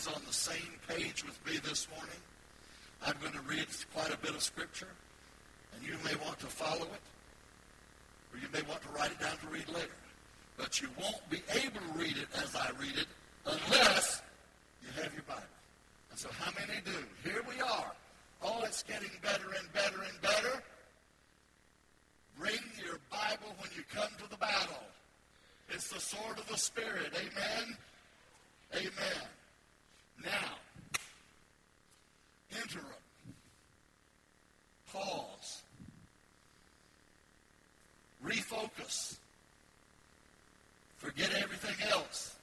is on the same page with me this morning, I'm going to read quite a bit of Scripture, and you may want to follow it, or you may want to write it down to read later. But you won't be able to read it as I read it unless you have your Bible. And so how many do? Here we are. Oh, it's getting better and better and better. Bring your Bible when you come to the battle. It's the sword of the Spirit. Amen? Amen. Now, interim. Pause. Refocus. Forget everything else.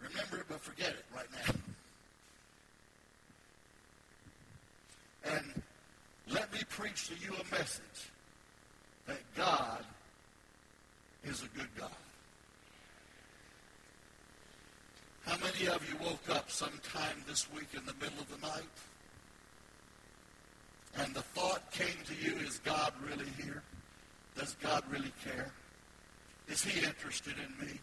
Remember it, but forget it right now. And let me preach to you a message that God is a good God. How many of you woke up sometime this week in the middle of the night? And the thought came to you, is God really here? Does God really care? Is he interested in me?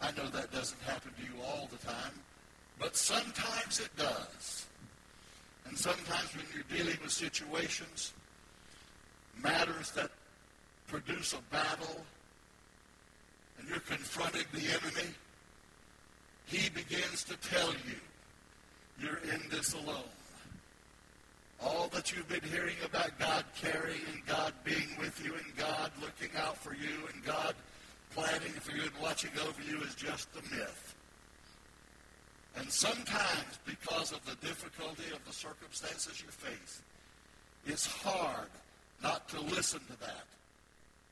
I know that doesn't happen to you all the time, but sometimes it does. And sometimes when you're dealing with situations, matters that produce a battle, and you're confronting the enemy, he begins to tell you, you're in this alone. All that you've been hearing about God caring and God being with you and God looking out for you and God planning for you and watching over you is just a myth. And sometimes, because of the difficulty of the circumstances you face, it's hard not to listen to that.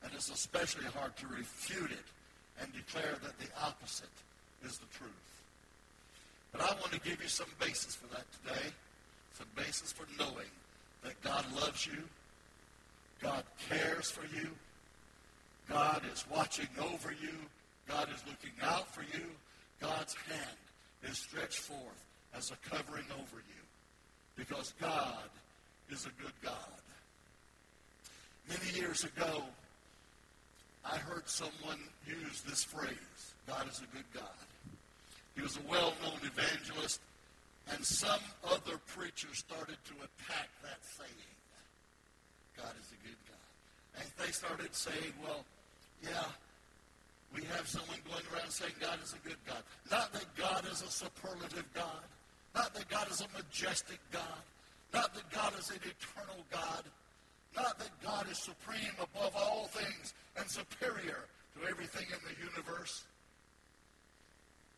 And it's especially hard to refute it and declare that the opposite is the truth. But I want to give you some basis for that today, some basis for knowing that God loves you, God cares for you, God is watching over you, God is looking out for you, God's hand is stretched forth as a covering over you because God is a good God. Many years ago, I heard someone use this phrase, God is a good God. He was a well-known evangelist, and some other preacher started to attack that saying, God is a good God. And they started saying, well, yeah, we have someone going around saying God is a good God. Not that God is a superlative God. Not that God is a majestic God. Not that God is an eternal God. Not that God is supreme above all things and superior to everything in the universe.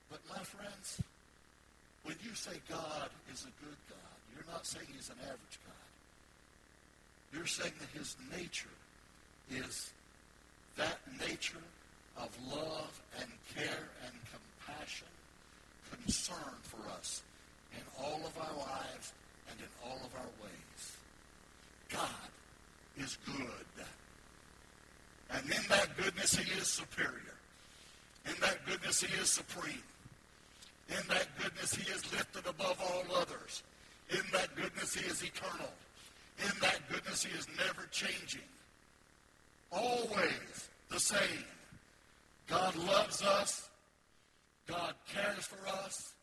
But my friends, when you say God is a good God, you're not saying he's an average God. You're saying that his nature is that nature of love and care and compassion, concern for us in all of our lives and in all of our ways. God is good. And in that goodness, he is superior. In that goodness, he is supreme. In that goodness, he is lifted above all others. In that goodness, he is eternal. In that goodness, he is never changing. Always the same. God loves us. God cares for us.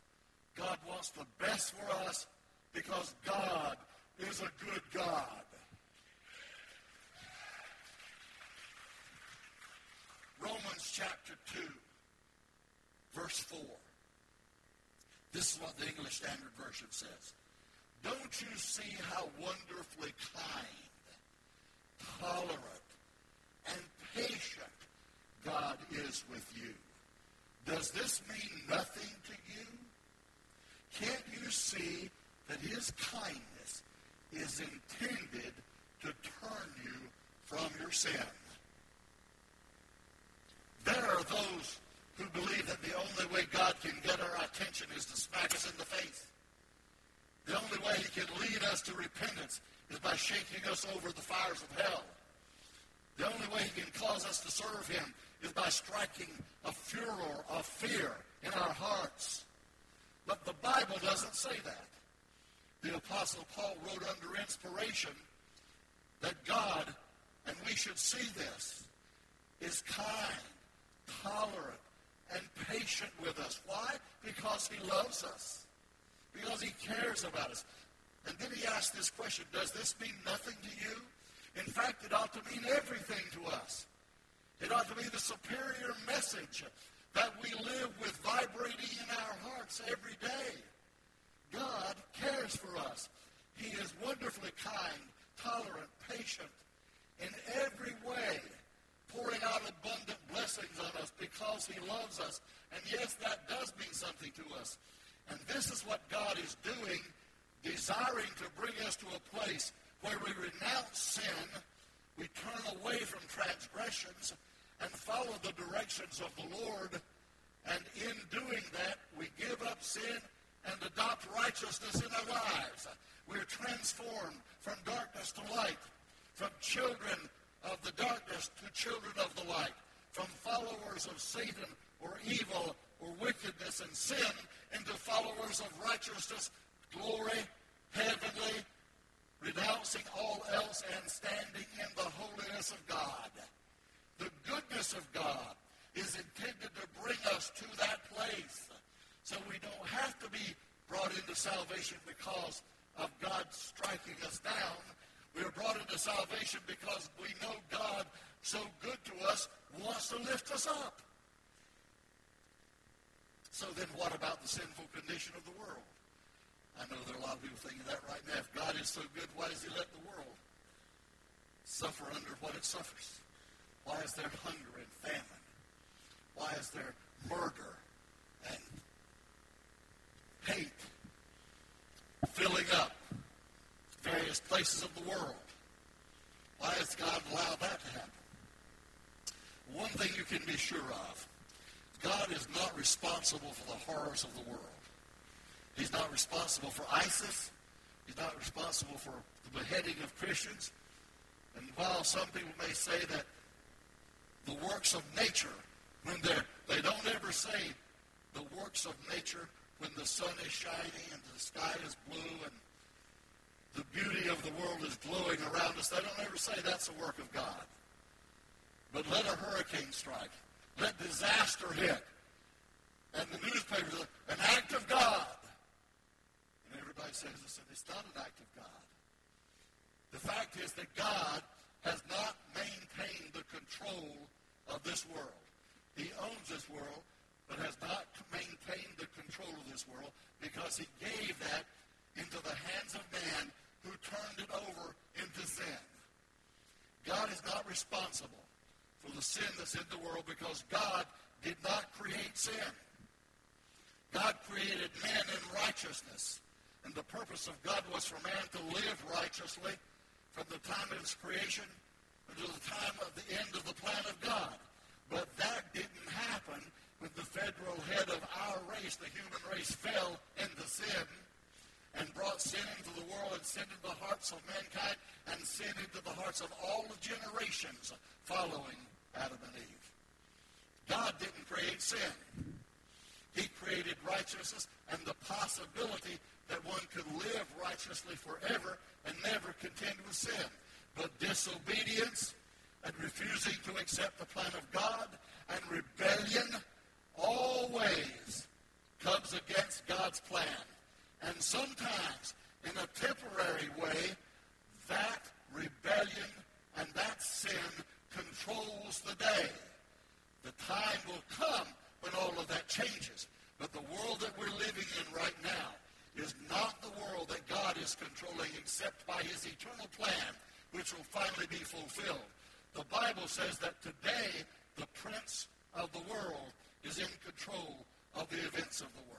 God wants the best for us because God is a good God. Romans chapter 2, verse 4. This is what the English Standard Version says. Don't you see how wonderfully kind, tolerant, and patient God is with you. Does this mean nothing to you? Can't you see that his kindness is intended to turn you from your sin? There are those who believe that the only way God can get our attention is to smack us in the face. The only way he can lead us to repentance is by shaking us over the fires of hell. The only way he can cause us to serve him is by striking a furor of fear in our hearts. But the Bible doesn't say that. The Apostle Paul wrote under inspiration that God, and we should see this, is kind, tolerant, and patient with us. Why? Because he loves us. Because he cares about us. And then he asked this question, does this mean nothing to you? In fact, it ought to mean everything to us. It ought to be the superior message that we live with vibrating in our hearts every day. God cares for us. He is wonderfully kind, tolerant, patient in every way, pouring out abundant blessings on us because he loves us. And yes, that does mean something to us. And this is what God is doing, desiring to bring us to a place where we renounce sin, we turn away from transgressions, and follow the directions of the Lord. And in doing that, we give up sin and adopt righteousness in our lives. We're transformed from darkness to light, from children of the darkness to children of the light, from followers of Satan or evil or wickedness and sin into followers of righteousness, glory, heavenly, renouncing all else and standing in the holiness of God. The goodness of God is intended to bring us to that place. So we don't have to be brought into salvation because of God striking us down. We are brought into salvation because we know God, so good to us, wants to lift us up. So then what about the sinful condition of the world? I know there are a lot of people thinking that right now. If God is so good, why does he let the world suffer under what it suffers? Why is there hunger and famine? Why is there murder and hate filling up various places of the world? Why has God allowed that to happen? One thing you can be sure of, God is not responsible for the horrors of the world. He's not responsible for ISIS. He's not responsible for the beheading of Christians. And while some people may say that the works of nature, when they're, they don't ever say the works of nature when the sun is shining and the sky is blue and the beauty of the world is glowing around us. They don't ever say that's a work of God. But let a hurricane strike. Let disaster hit. And the newspapers, an act of God. And everybody says, listen, it's not an act of God. The fact is that God has not maintained the control of this world. He owns this world, but has not maintained the control of this world because he gave that into the hands of man who turned it over into sin. God is not responsible for the sin that's in the world because God did not create sin. God created man in righteousness. And the purpose of God was for man to live righteously from the time of his creation until the time of the end of the plan of God. But that didn't happen when the federal head of our race, the human race, fell into sin and brought sin into the world and sin into the hearts of mankind and sin into the hearts of all the generations following Adam and Eve. God didn't create sin. He created righteousness and the possibility that one could live righteously forever and never contend with sin. But disobedience and refusing to accept the plan of God and rebellion always comes against God's plan. And sometimes, in a temporary way, that rebellion and that sin controls the day. The time will come when all of that changes. But the world that we're living in right now is not the world that God is controlling except by his eternal plan, which will finally be fulfilled. The Bible says that today the prince of the world is in control of the events of the world.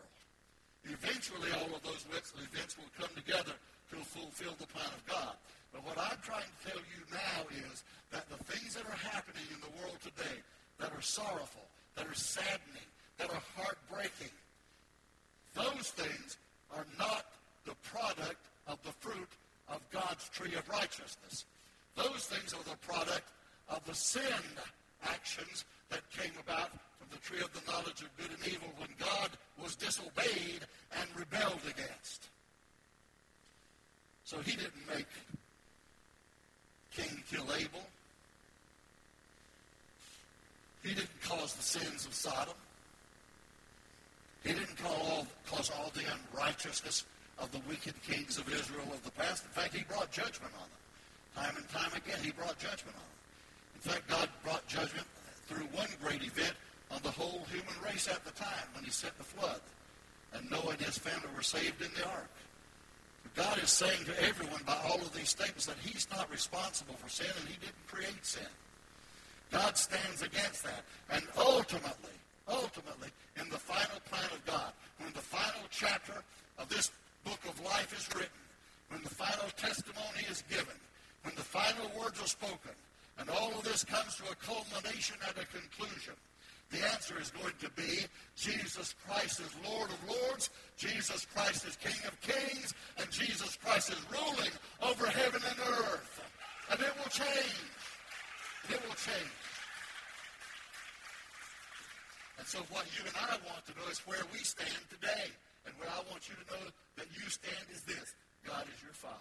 Eventually, all of those events will come together to fulfill the plan of God. But what I'm trying to tell you now is that the things that are happening in the world today that are sorrowful, that are saddening, that are heartbreaking, those things are not the product of the fruit of God's tree of righteousness. Those things are the product of the sin actions that came about from the tree of the knowledge of good and evil when God was disobeyed and rebelled against. So he didn't make Cain kill Abel. He didn't cause the sins of Sodom. He didn't cause all the unrighteousness of the wicked kings of Israel of the past. In fact, he brought judgment on them. Time and time again, he brought judgment on them. In fact, God brought judgment through one great event on the whole human race at the time when he sent the flood. And Noah and his family were saved in the ark. God is saying to everyone by all of these statements that he's not responsible for sin and he didn't create sin. God stands against that. And ultimately, ultimately, in the final plan of God, when the final chapter of this book of life is written, when the final testimony is given, when the final words are spoken, and all of this comes to a culmination and a conclusion, the answer is going to be Jesus Christ is Lord of Lords, Jesus Christ is King of Kings, and Jesus Christ is ruling over heaven and earth. And it will change. It will change. And so what you and I want to know is where we stand today. And what I want you to know that you stand is this. God is your Father.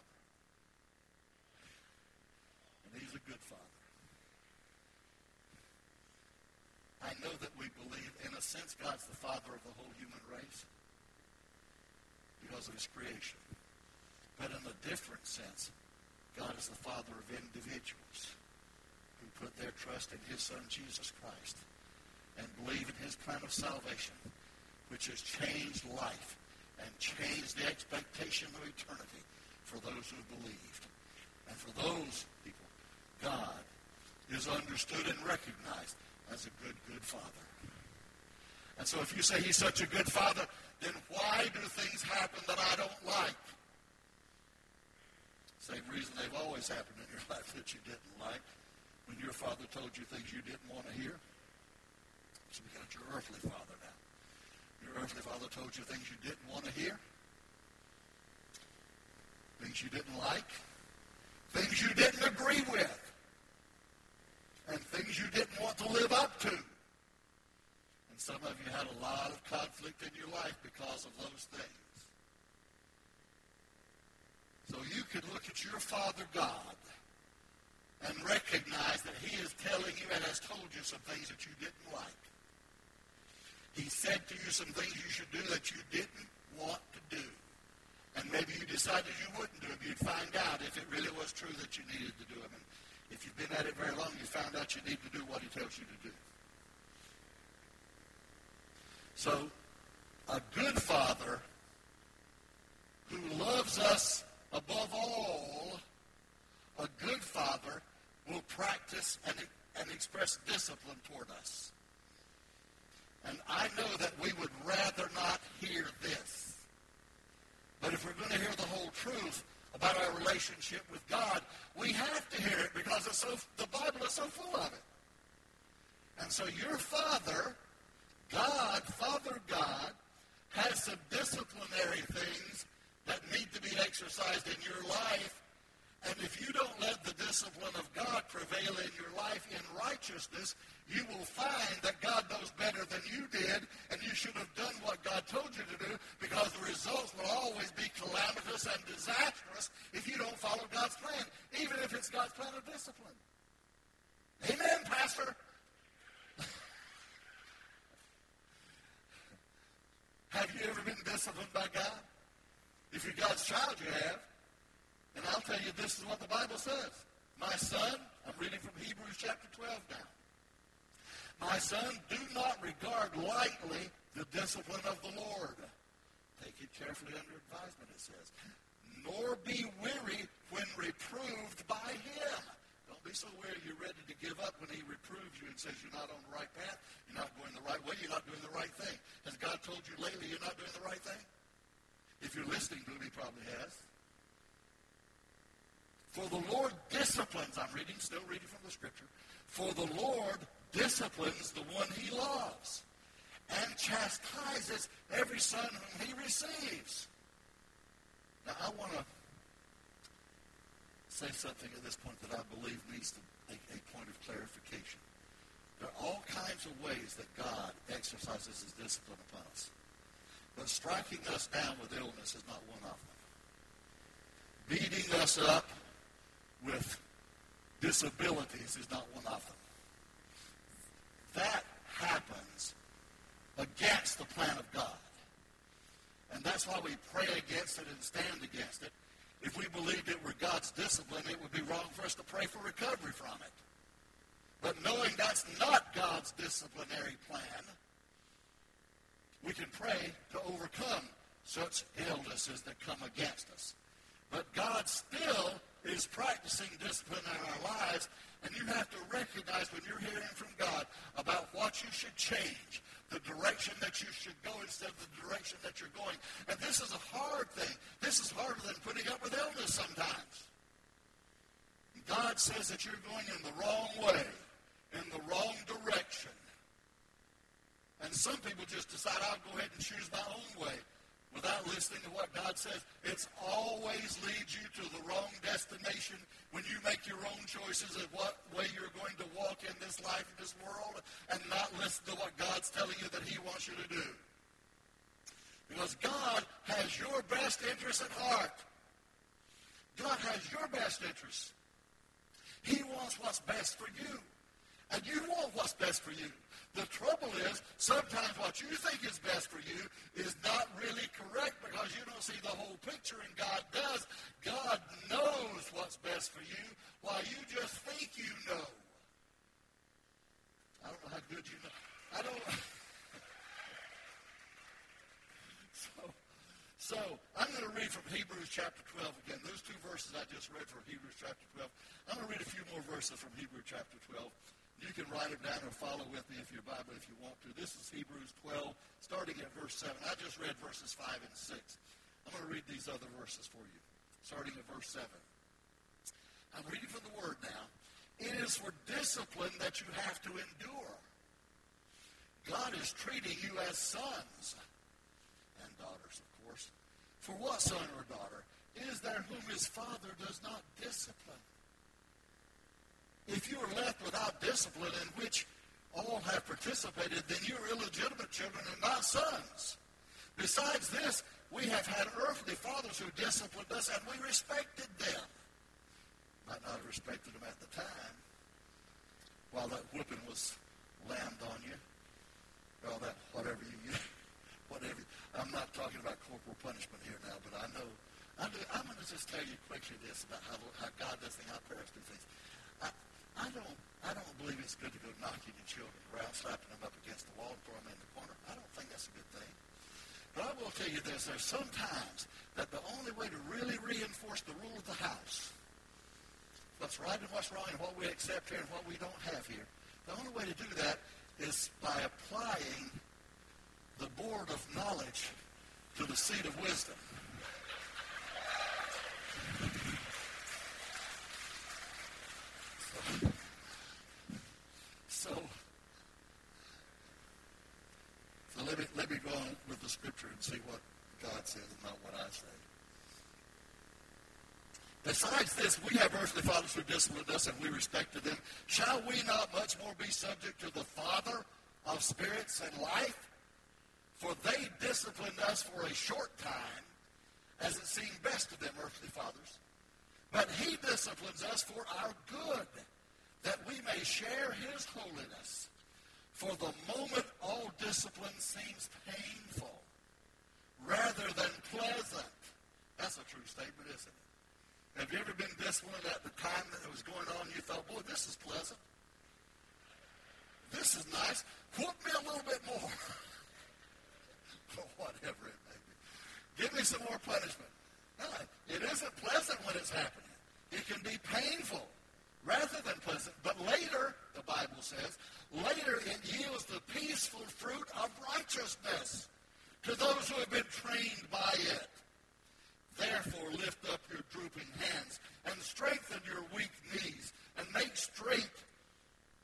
And he's a good Father. I know that we believe, in a sense, God's the father of the whole human race because of his creation. But in a different sense, God is the father of individuals who put their trust in his son, Jesus Christ, and believe in his plan of salvation, which has changed life and changed the expectation of eternity for those who believed. And for those people, God is understood and recognized as a good, good father. And so if you say he's such a good father, then why do things happen that I don't like? Same reason they've always happened in your life that you didn't like. When your father told you things you didn't want to hear. So we got your earthly father now. Your earthly father told you things you didn't want to hear. Things you didn't like. Things you didn't agree with and things you didn't want to live up to. And some of you had a lot of conflict in your life because of those things. So you can look at your Father God and recognize that he is telling you and has told you some things that you didn't like. He said to you some things you should do that you didn't want to do. And maybe you decided you wouldn't do them. You'd find out if it really was true that you needed to do them. And if you've been at it very long, you found out you need to do what he tells you to do. So, a good father who loves us above all, a good father will practice and, and express discipline toward us. And I know that we would rather not hear this. But if we're going to hear the whole truth, about our relationship with God, we have to hear it because it's so, the Bible is so full of it. And so your Father, God, Father God, has some disciplinary things that need to be exercised in your life. And if you don't let the discipline of God prevail in your life in righteousness, you will find that God knows better than you did, and you should have done what God told you to do because the results will always be calamitous and disastrous if you don't follow God's plan, even if it's God's plan of discipline. Amen, Pastor. have you ever been disciplined by God? If you're God's child, you have. And I'll tell you, this is what the Bible says. My son, I'm reading from Hebrews chapter 12 now. My son, do not regard lightly the discipline of the Lord. Take it carefully under advisement, it says. Nor be weary when reproved by him. Don't be so weary you're ready to give up when he reproves you and says you're not on the right path, you're not going the right way, you're not doing the right thing. Has God told you lately you're not doing the right thing? If you're listening to he probably has. For the Lord disciplines, I'm reading, still reading from the scripture. For the Lord disciplines the one he loves and chastises every son whom he receives. Now, I want to say something at this point that I believe needs to make a point of clarification. There are all kinds of ways that God exercises his discipline upon us. But striking us down with illness is not one of them. Beating us up with disabilities is not one of them that happens against the plan of God. And that's why we pray against it and stand against it. If we believed it were God's discipline, it would be wrong for us to pray for recovery from it. But knowing that's not God's disciplinary plan, we can pray to overcome such illnesses that come against us. But God still is practicing discipline in our lives, and you have to recognize when you're hearing from God about what you should change, the direction that you should go instead of the direction that you're going. And this is a hard thing. This is harder than putting up with illness sometimes. God says that you're going in the wrong way, in the wrong direction. And some people just decide, I'll go ahead and choose my own way without listening to what God says. It's always leads you to the wrong destination when you make your own choices of what way you're going to walk in this life, in this world, and not listen to what God's telling you that he wants you to do. Because God has your best interest at heart. God has your best interest. He wants what's best for you. And you want what's best for you. The trouble is, sometimes what you think is best for you is not really correct because you don't see the whole picture, and God does. God knows what's best for you while you just think you know. I don't know how good you know. I don't. so, so I'm going to read from Hebrews chapter 12 again. Those two verses I just read from Hebrews chapter 12. I'm going to read a few more verses from Hebrews chapter 12. You can write them down or follow with me if your Bible if you want to. This is Hebrews 12, starting at verse 7. I just read verses 5 and 6. I'm going to read these other verses for you, starting at verse 7. I'm reading from the Word now. It is for discipline that you have to endure. God is treating you as sons and daughters, of course. For what son or daughter is there whom his father does not discipline? If you are left without discipline in which all have participated, then you're illegitimate children and not sons. Besides this, we have had earthly fathers who disciplined us, and we respected them. Might not have respected them at the time, while that whipping was lammed on you. All that, whatever you, whatever. I'm not talking about corporal punishment here now, but I know. I am going to just tell you quickly this about how, how God does things, how parents do things. I, I don't, I don't believe it's good to go knocking your children around, slapping them up against the wall throwing them in the corner. I don't think that's a good thing. But I will tell you this, there's sometimes that the only way to really reinforce the rule of the house, what's right and what's wrong and what we accept here and what we don't have here, the only way to do that is by applying the board of knowledge to the seat of wisdom. So, so let me, let me go on with the scripture and see what God says and not what I say. Besides this, we have earthly fathers who disciplined us, and we respected them. Shall we not much more be subject to the Father of spirits and life? For they disciplined us for a short time, as it seemed best to them, earthly fathers. But he disciplines us for our good that we may share his holiness. For the moment, all discipline seems painful rather than pleasant. That's a true statement, isn't it? Have you ever been disciplined at the time that it was going on? You thought, boy, this is pleasant. This is nice. Whoop me a little bit more. or whatever it may be. Give me some more punishment. No, it isn't pleasant when it's happening. It can be painful rather than pleasant. But later, the Bible says, later it yields the peaceful fruit of righteousness to those who have been trained by it. Therefore, lift up your drooping hands and strengthen your weak knees and make straight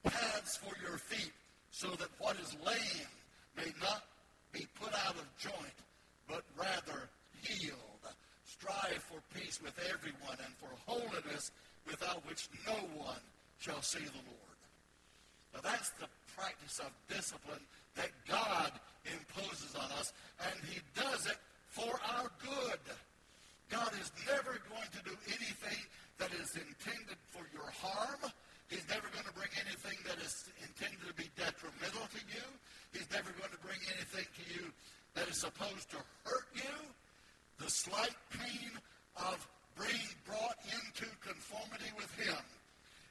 paths for your feet so that what is lame may not be put out of joint, but rather healed. Strive for peace with everyone and for holiness without which no one shall see the Lord. Now that's the practice of discipline that God imposes on us, and he does it for our good. God is never going to do anything that is intended for your harm. He's never going to bring anything that is intended to be detrimental to you. He's never going to bring anything to you that is supposed to hurt you, the slight pain of being brought into conformity with him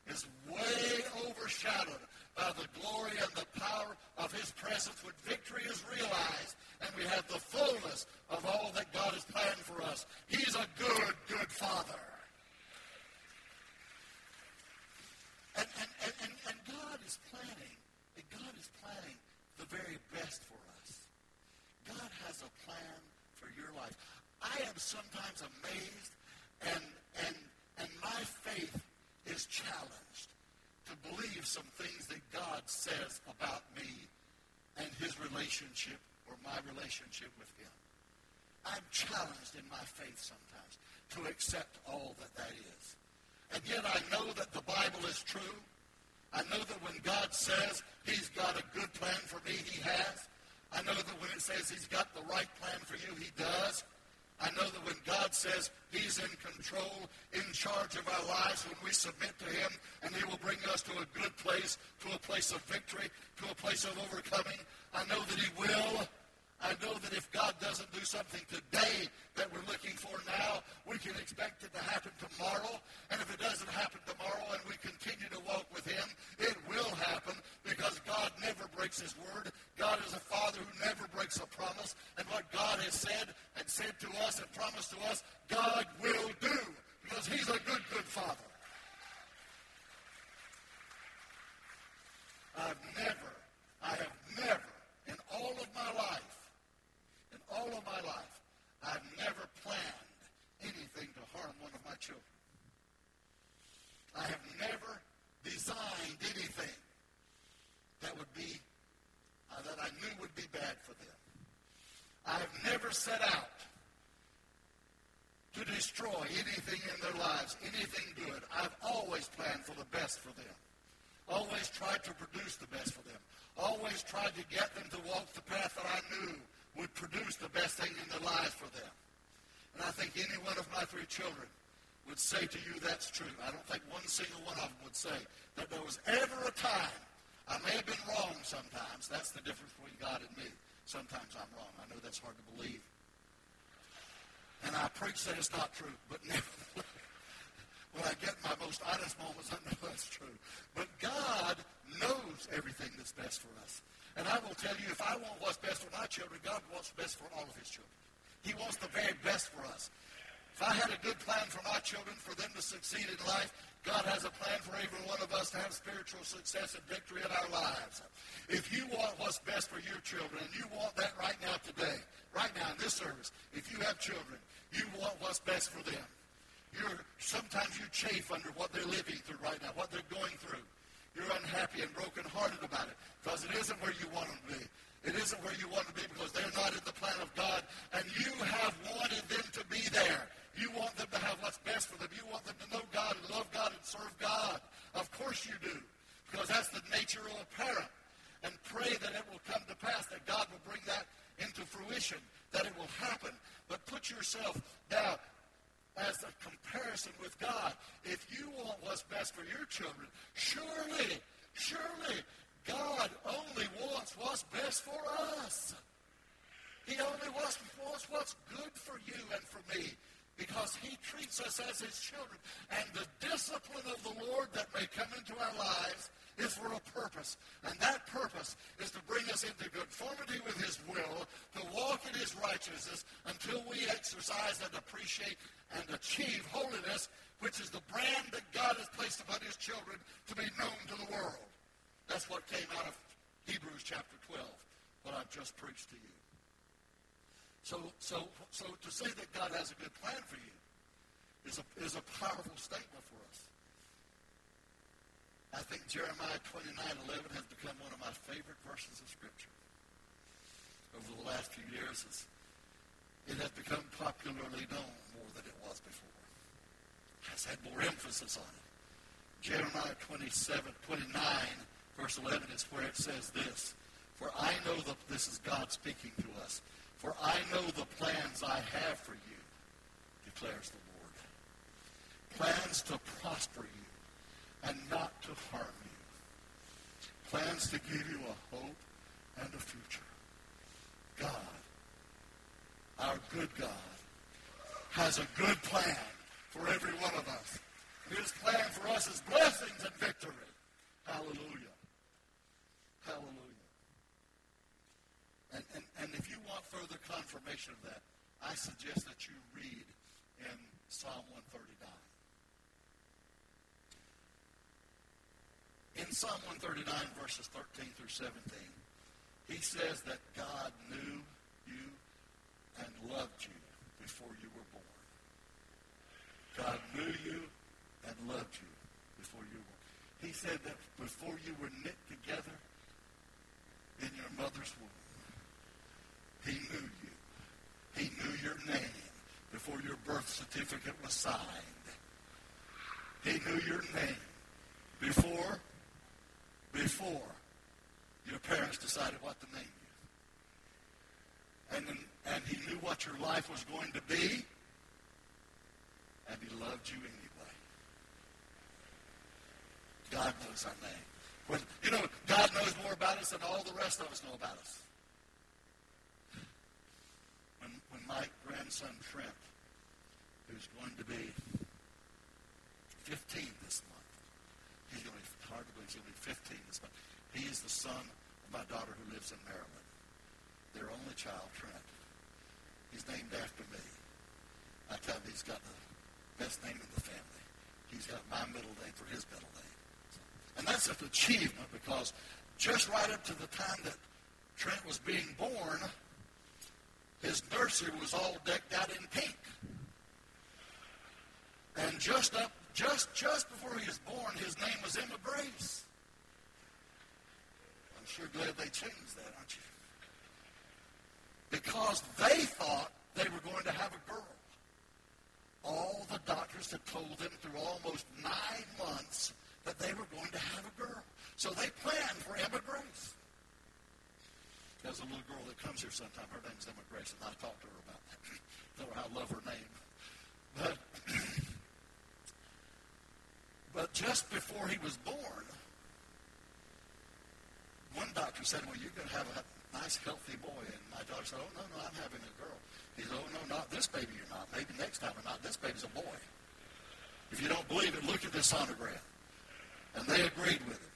is way overshadowed by the glory and the power of his presence when victory is realized and we have the fullness of all that God has planned for us. He's a good, good Father. And, and, and, and, and God is planning, and God is planning the very best for us. God has a plan for your life. I am sometimes amazed and, my faith is challenged to believe some things that God says about me and his relationship or my relationship with him. I'm challenged in my faith sometimes to accept all that that is. And yet I know that the Bible is true. I know that when God says he's got a good plan for me, he has. I know that when it says he's got the right plan for you, he does. I know that when God says he's in control, in charge of our lives, when we submit to him, and he will bring us to a good place, to a place of victory, to a place of overcoming, I know that he will. I know that if God doesn't do something today that we're looking for now, we can expect it to happen tomorrow. And if it doesn't happen tomorrow and we continue to walk with him, it will happen because God never breaks his word. God is a father who never breaks a promise. And what God has said and said to us and promised to us, God will do because he's a good, good father. I've never, I have never in all of my life in all of my life, I've never planned anything to harm one of my children. I have never designed anything that would be, uh, that I knew would be bad for them. I have never set out to destroy anything in their lives, anything good. I've always planned for the best for them. Always tried to produce the best for them. Always tried to get them to walk the path that I knew would produce the best thing in their lives for them. And I think any one of my three children would say to you that's true. I don't think one single one of them would say that there was ever a time. I may have been wrong sometimes. That's the difference between God and me. Sometimes I'm wrong. I know that's hard to believe. And I preach that it's not true, but when I get my most honest moments, I know that's true. But God knows everything that's best for us. And I will tell you, if I want what's best for my children, God wants best for all of his children. He wants the very best for us. If I had a good plan for my children, for them to succeed in life, God has a plan for every one of us to have spiritual success and victory in our lives. If you want what's best for your children, and you want that right now today, right now in this service, if you have children, you want what's best for them. You're, sometimes you chafe under what they're living through right now, what they're going through. You're unhappy and brokenhearted about it because it isn't where you want them to be. It isn't where you want to be because they're not in the plan of God, and you have wanted them to be there. You want them to have what's best for them. You want them to know God and love God and serve God. Of course you do, because that's the nature of a parent. And pray that it will come to pass, that God will bring that into fruition, that it will happen. But put yourself down as a comparison with God. If you want what's best for your children, surely, surely God only wants what's best for us. He only wants, wants what's good for you and for me because he treats us as his children. And the discipline of the Lord that may come into our lives is for a purpose. And that purpose is to bring us into conformity with his will, to walk in his righteousness until we exercise and appreciate and achieve holiness, which is the brand that God has placed upon his children to be known to the world. That's what came out of Hebrews chapter 12, what I've just preached to you. So, so, so to say that God has a good plan for you is a, is a powerful statement for us. I think Jeremiah 29, 11 has become one of my favorite verses of Scripture. Over the last few years, it has become popularly known more than it was before. Has had more emphasis on it. Jeremiah 27, 29, verse 11 is where it says this. For I know that this is God speaking to us. For I know the plans I have for you, declares the Lord. Plans to prosper you and not to harm you. Plans to give you a hope and a future. God our good God has a good plan for every one of us. His plan for us is blessings and victory. Hallelujah. Hallelujah. And, and, and if you want further confirmation of that, I suggest that you read in Psalm 139. In Psalm 139, verses 13 through 17, he says that God knew you and loved you before you were born. God knew you and loved you before you were born. He said that before you were knit together in your mother's womb, he knew you. He knew your name before your birth certificate was signed. He knew your name before, before your parents decided what to name you. And, and he knew what your life was going to be, and he loved you anyway. God knows our name. When, you know, God knows more about us than all the rest of us know about us. When, when my grandson Trent, who's going to be 15 this month, he's going to be hard to believe he's going to be 15 this month. He is the son of my daughter who lives in Maryland. Their only child, Trent. He's named after me. I tell him he's got the best name in the family. He's got my middle name for his middle name. And that's an achievement because just right up to the time that Trent was being born, his nursery was all decked out in pink. And just up, just just before he was born, his name was Emma Grace. I'm sure glad they changed that, aren't you? Because they thought they were going to have a girl. All the doctors had told them through almost nine months that they were going to have a girl. So they planned for Emma Grace. There's a little girl that comes here sometime. Her name's Emma Grace, and I talked to her about that. Tell her I love her name. But, but just before he was born, one doctor said, well, you're going to have a nice, healthy boy. And my daughter said, oh, no, no, I'm having a girl. He said, oh, no, not this baby you're not. Maybe next time or not. This baby's a boy. If you don't believe it, look at this sonogram. And they agreed with it.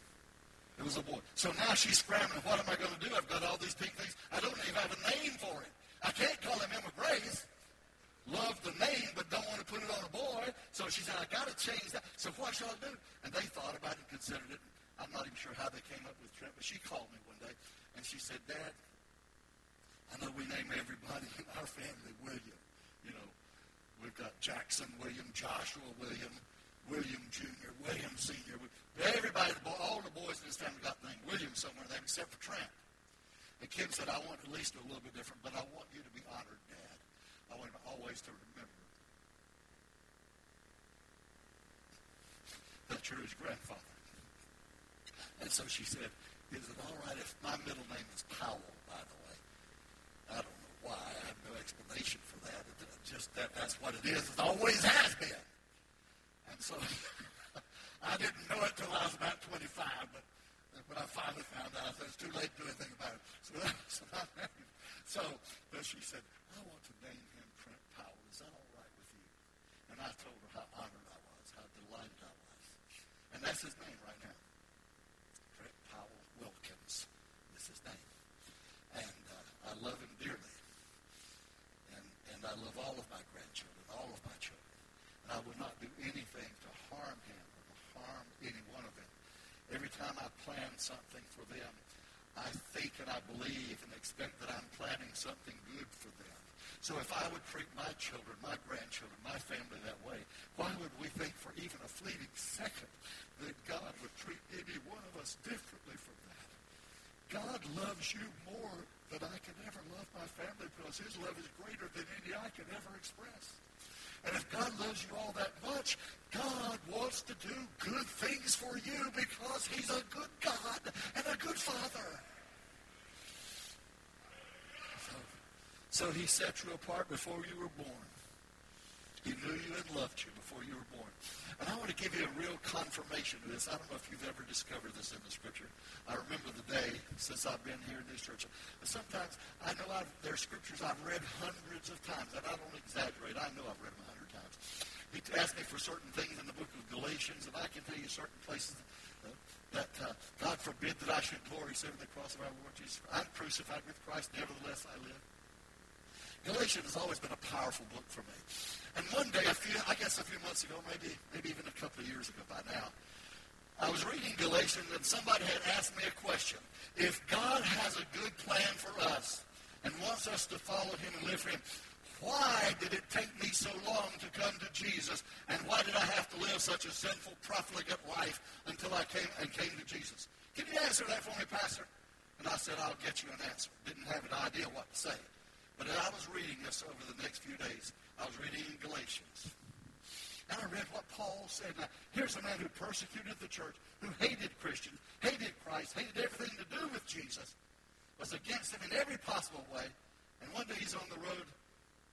It was a boy. So now she's scrambling. What am I going to do? I've got all these pink things. I don't even have a name for it. I can't call him Emma Grace. Love the name, but don't want to put it on a boy. So she said, I got to change that. So what shall I do? And they thought about it considered it. I'm not even sure how they came up with Trent, but she called me one day and she said, Dad, I know we name everybody in our family William. You know, we've got Jackson William, Joshua William, William Jr., William Sr. Everybody, all the boys in this family got the name William somewhere in there except for Trent. And Kim said, I want at least a little bit different, but I want you to be honored, Dad. I want always to remember that you're his grandfather. And so she said, is it all right if my middle name is Powell, by the way? I don't know why. I have no explanation for that. It, just that that's what it is. It always has been. So I didn't know it till I was about 25, but when I finally found out, it was too late to do anything about it. So, so, so but she said, I want to name him Trent Powell. Is that all right with you? And I told her how honored I was, how delighted I was. And that's his name right now. Trent Powell Wilkins is his name. And uh, I love him dearly. And, and I love all of my grandchildren, all of my children. And I will not do anything to harm him or to harm any one of them. Every time I plan something for them, I think and I believe and expect that I'm planning something good for them. So if I would treat my children, my grandchildren, my family that way, why would we think for even a fleeting second that God would treat any one of us differently from that? God loves you more that I can ever love my family because his love is greater than any I can ever express. And if God loves you all that much, God wants to do good things for you because he's a good God and a good Father. So, so he set you apart before you were born. He knew you and loved you before you were born. And I want to give you a real confirmation of this. I don't know if you've ever discovered this in the Scripture. I remember the day since I've been here in this church. Sometimes I know I've, there are Scriptures I've read hundreds of times, and I don't exaggerate. I know I've read them a hundred times. He asked me for certain things in the book of Galatians, and I can tell you certain places that uh, God forbid that I should glory save the cross of our Lord Jesus. I'm crucified with Christ, nevertheless I live. Galatians has always been a powerful book for me. And one day, a few, I guess a few months ago, maybe, maybe even a couple of years ago by now, I was reading Galatians and somebody had asked me a question. If God has a good plan for us and wants us to follow him and live for him, why did it take me so long to come to Jesus? And why did I have to live such a sinful, profligate life until I came and came to Jesus? Can you answer that for me, Pastor? And I said, I'll get you an answer. Didn't have an idea what to say. But as I was reading this over the next few days, I was reading in Galatians. And I read what Paul said. Now, here's a man who persecuted the church, who hated Christians, hated Christ, hated everything to do with Jesus, was against him in every possible way. And one day he's on the road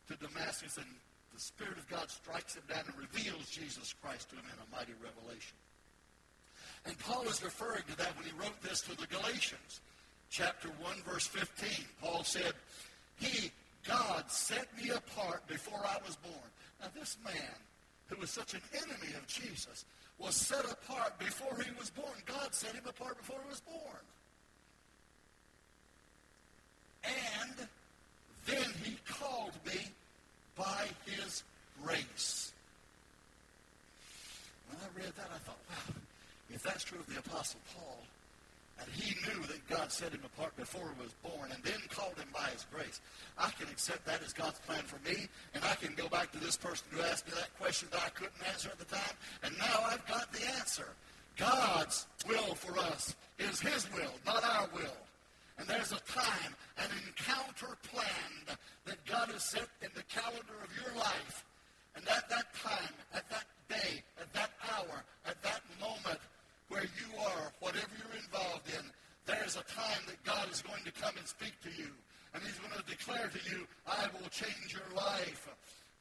to Damascus, and the Spirit of God strikes him down and reveals Jesus Christ to him in a mighty revelation. And Paul is referring to that when he wrote this to the Galatians. Chapter 1, verse 15. Paul said, he, God, set me apart before I was born. Now, this man, who was such an enemy of Jesus, was set apart before he was born. God set him apart before he was born. And then he called me by his grace. When I read that, I thought, wow, if that's true of the Apostle Paul, and he knew that God set him apart before he was born and then called him by his grace. I can accept that as God's plan for me, and I can go back to this person who asked me that question that I couldn't answer at the time, and now I've got the answer. God's will for us is his will, not our will. And there's a time, an encounter planned that God has set in the calendar of your life. And at that time, at that day, at that hour, at that moment, where you are, whatever you're involved in, there's a time that God is going to come and speak to you. And he's going to declare to you, I will change your life.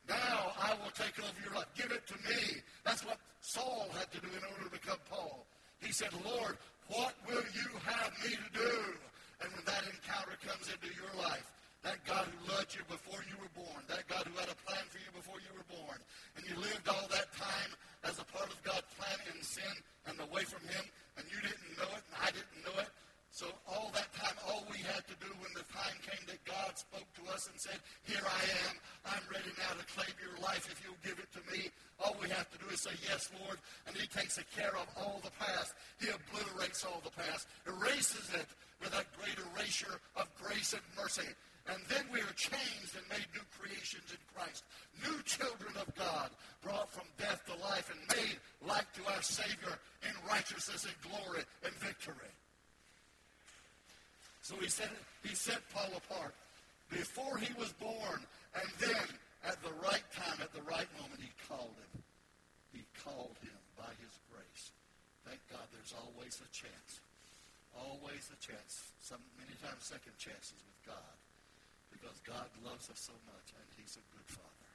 Now I will take over your life. Give it to me. That's what Saul had to do in order to become Paul. He said, Lord, what will you have me to do? And when that encounter comes into your life, that God who loved you before you were born, that God who had a plan for you before you were born, and you lived all that time as a part of God's plan in sin and away from Him, and you didn't know it, and I didn't know it. So all that time, all we had to do when the time came that God spoke to us and said, here I am, I'm ready now to claim your life if you'll give it to me. All we have to do is say, yes, Lord, and he takes care of all the past. He obliterates all the past, erases it with that great erasure of grace and mercy. And then we are changed and made new creations in Christ. New children of God, brought from death to life and made like to our Savior in righteousness and glory and victory. So he set, he set Paul apart before he was born. And then at the right time, at the right moment, he called him. He called him by his grace. Thank God there's always a chance. Always a chance. Some many times second chances with God God loves us so much, and he's a good Father.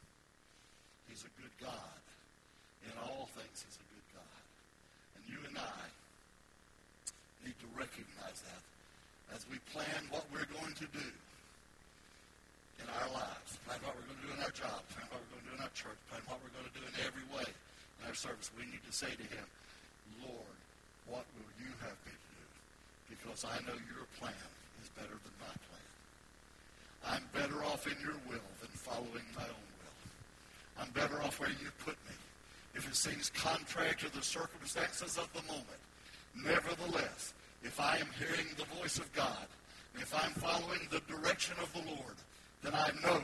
He's a good God. In all things, he's a good God. And you and I need to recognize that as we plan what we're going to do in our lives, plan what we're going to do in our job, plan what we're going to do in our church, plan what we're going to do in every way in our service. We need to say to him, Lord, what will you have me to do? Because I know your plan is better than plan. I'm better off in your will than following my own will. I'm better off where you put me. If it seems contrary to the circumstances of the moment, nevertheless, if I am hearing the voice of God, if I'm following the direction of the Lord, then I know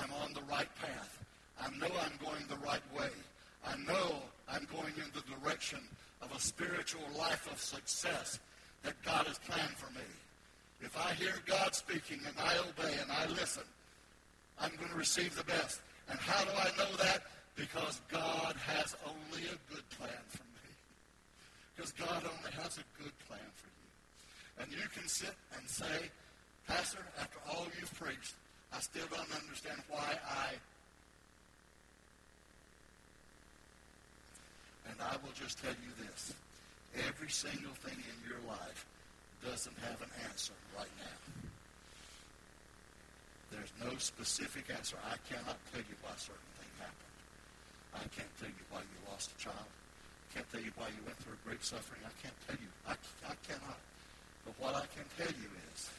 I'm on the right path. I know I'm going the right way. I know I'm going in the direction of a spiritual life of success that God has planned for me. If I hear God speaking and I obey and I listen, I'm going to receive the best. And how do I know that? Because God has only a good plan for me. Because God only has a good plan for you. And you can sit and say, Pastor, after all you've preached, I still don't understand why I. And I will just tell you this. Every single thing in your life doesn't have an answer right now. There's no specific answer. I cannot tell you why certain thing happened. I can't tell you why you lost a child. I can't tell you why you went through great suffering. I can't tell you. I, I cannot. But what I can tell you is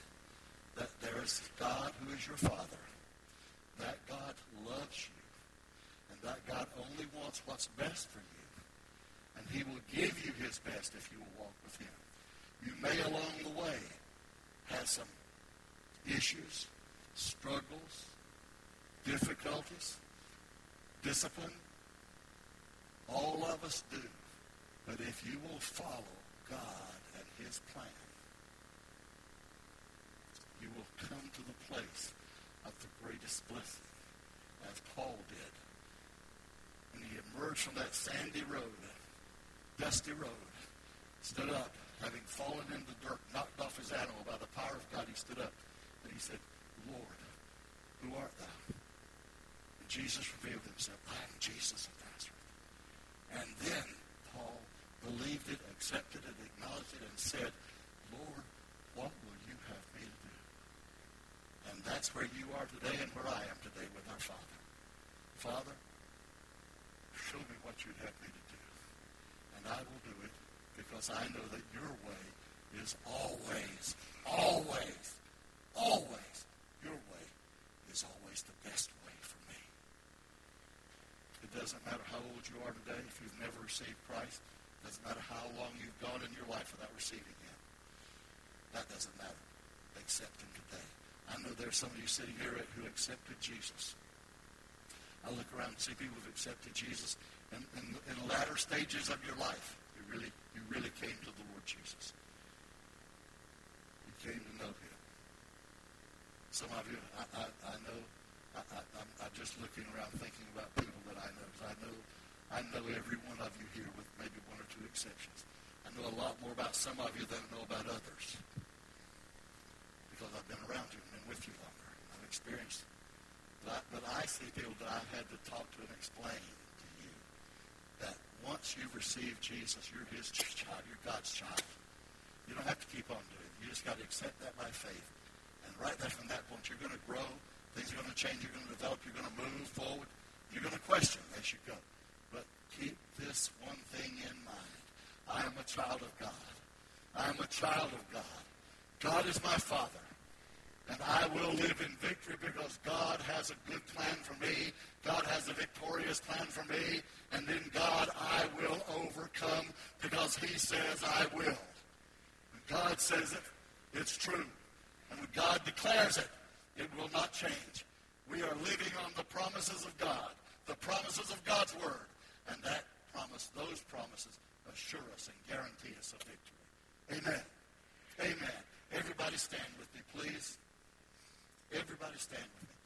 that there is God who is your Father. That God loves you. And that God only wants what's best for you. And he will give you his best if you will walk with him. You may along the way have some issues, struggles, difficulties, discipline. All of us do. But if you will follow God and his plan, you will come to the place of the greatest blessing, as Paul did. When he emerged from that sandy road, dusty road, stood up, having fallen in the dirt, knocked off his animal by the power of God, he stood up and he said, Lord, who art thou? And Jesus revealed himself, I am Jesus of Nazareth. And then Paul believed it, accepted it, acknowledged it, and said, Lord, what will you have me to do? And that's where you are today and where I am today with our Father. Father, show me what you'd have me to do. And I will do it because I know that your way is always, always, always, your way is always the best way for me. It doesn't matter how old you are today, if you've never received Christ, it doesn't matter how long you've gone in your life without receiving him. That doesn't matter. Accept him today. I know there's some of you sitting here who accepted Jesus. I look around and see people who've accepted Jesus in, in, in latter stages of your life. Really, you really came to the Lord Jesus. You came to know him. Some of you, I, I, I know, I, I'm just looking around thinking about people that I know. I know, I know every one of you here with maybe one or two exceptions. I know a lot more about some of you than I know about others because I've been around you and been with you longer. I've experienced. But I, but I see people that I've had to talk to and explain to you that once you've received Jesus, you're his child, you're God's child. You don't have to keep on doing it. You just got to accept that by faith. And right there from that point, you're going to grow. Things are going to change. You're going to develop. You're going to move forward. You're going to question as you go. But keep this one thing in mind. I am a child of God. I am a child of God. God is my Father. And I will live in victory because God has a good plan for me. God has a victorious plan for me. And in God, I will overcome because he says I will. When God says it, it's true. And when God declares it, it will not change. We are living on the promises of God, the promises of God's word. And that promise, those promises assure us and guarantee us a victory. Amen. Amen. Everybody stand with me, please. Everybody stand with me.